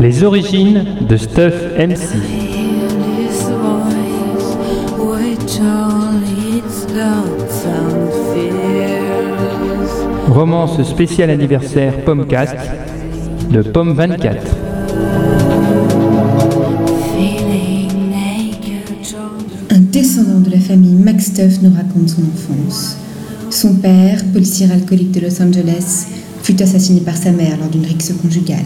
Les origines de Stuff MC. Romance spéciale anniversaire Pommecast de Pomme 24. Nous raconte son enfance. Son père, policier alcoolique de Los Angeles, fut assassiné par sa mère lors d'une rixe conjugale.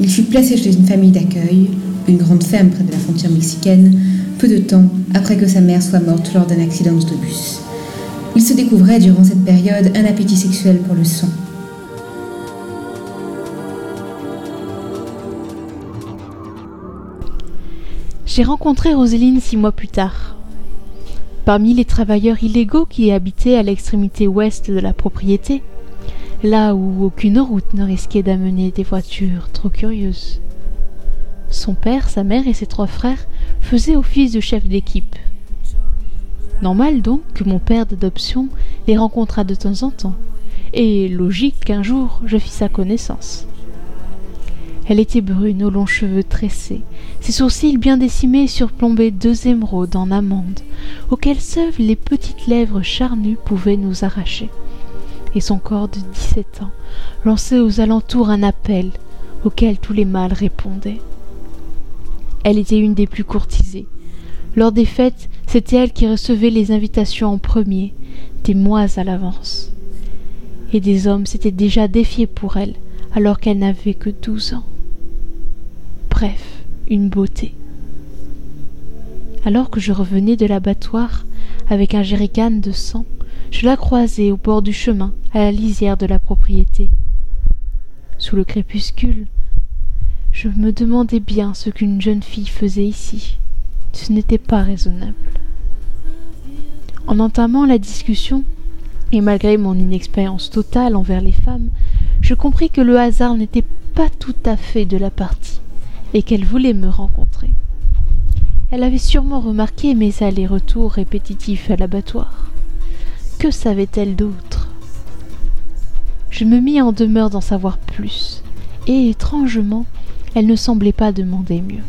Il fut placé chez une famille d'accueil, une grande ferme près de la frontière mexicaine, peu de temps après que sa mère soit morte lors d'un accident d'autobus. Il se découvrait durant cette période un appétit sexuel pour le sang. J'ai rencontré Roséline six mois plus tard. Parmi les travailleurs illégaux qui habitaient à l'extrémité ouest de la propriété, là où aucune route ne risquait d'amener des voitures trop curieuses. Son père, sa mère et ses trois frères faisaient office de chef d'équipe. Normal donc que mon père d'adoption les rencontrât de temps en temps, et logique qu'un jour je fis sa connaissance. Elle était brune, aux longs cheveux tressés, ses sourcils bien décimés surplombaient deux émeraudes en amande, auxquelles seules les petites lèvres charnues pouvaient nous arracher et son corps de dix-sept ans lançait aux alentours un appel auquel tous les mâles répondaient. Elle était une des plus courtisées. Lors des fêtes, c'était elle qui recevait les invitations en premier, des mois à l'avance. Et des hommes s'étaient déjà défiés pour elle, alors qu'elle n'avait que douze ans. Bref, une beauté. Alors que je revenais de l'abattoir avec un jerrycan de sang, je la croisai au bord du chemin, à la lisière de la propriété. Sous le crépuscule, je me demandais bien ce qu'une jeune fille faisait ici. Ce n'était pas raisonnable. En entamant la discussion, et malgré mon inexpérience totale envers les femmes, je compris que le hasard n'était pas tout à fait de la partie, et qu'elle voulait me rencontrer. Elle avait sûrement remarqué mes allers-retours répétitifs à l'abattoir. Que savait-elle d'autre? Je me mis en demeure d'en savoir plus, et étrangement, elle ne semblait pas demander mieux.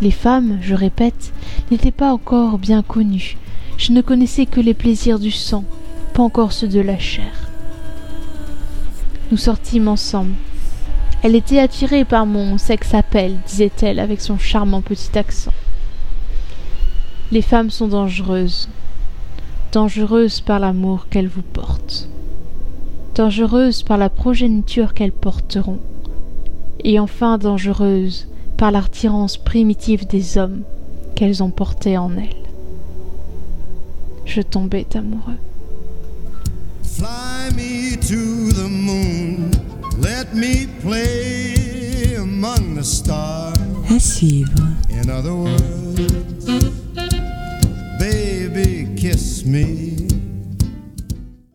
Les femmes, je répète, n'étaient pas encore bien connues. Je ne connaissais que les plaisirs du sang, pas encore ceux de la chair. Nous sortîmes ensemble. Elle était attirée par mon sexe appel, disait-elle avec son charmant petit accent. Les femmes sont dangereuses, dangereuse par l'amour qu'elles vous portent, dangereuse par la progéniture qu'elles porteront, et enfin dangereuse par l'attirance primitive des hommes qu'elles ont portés en elles. Je tombais amoureux. Fly In other words, baby, kiss me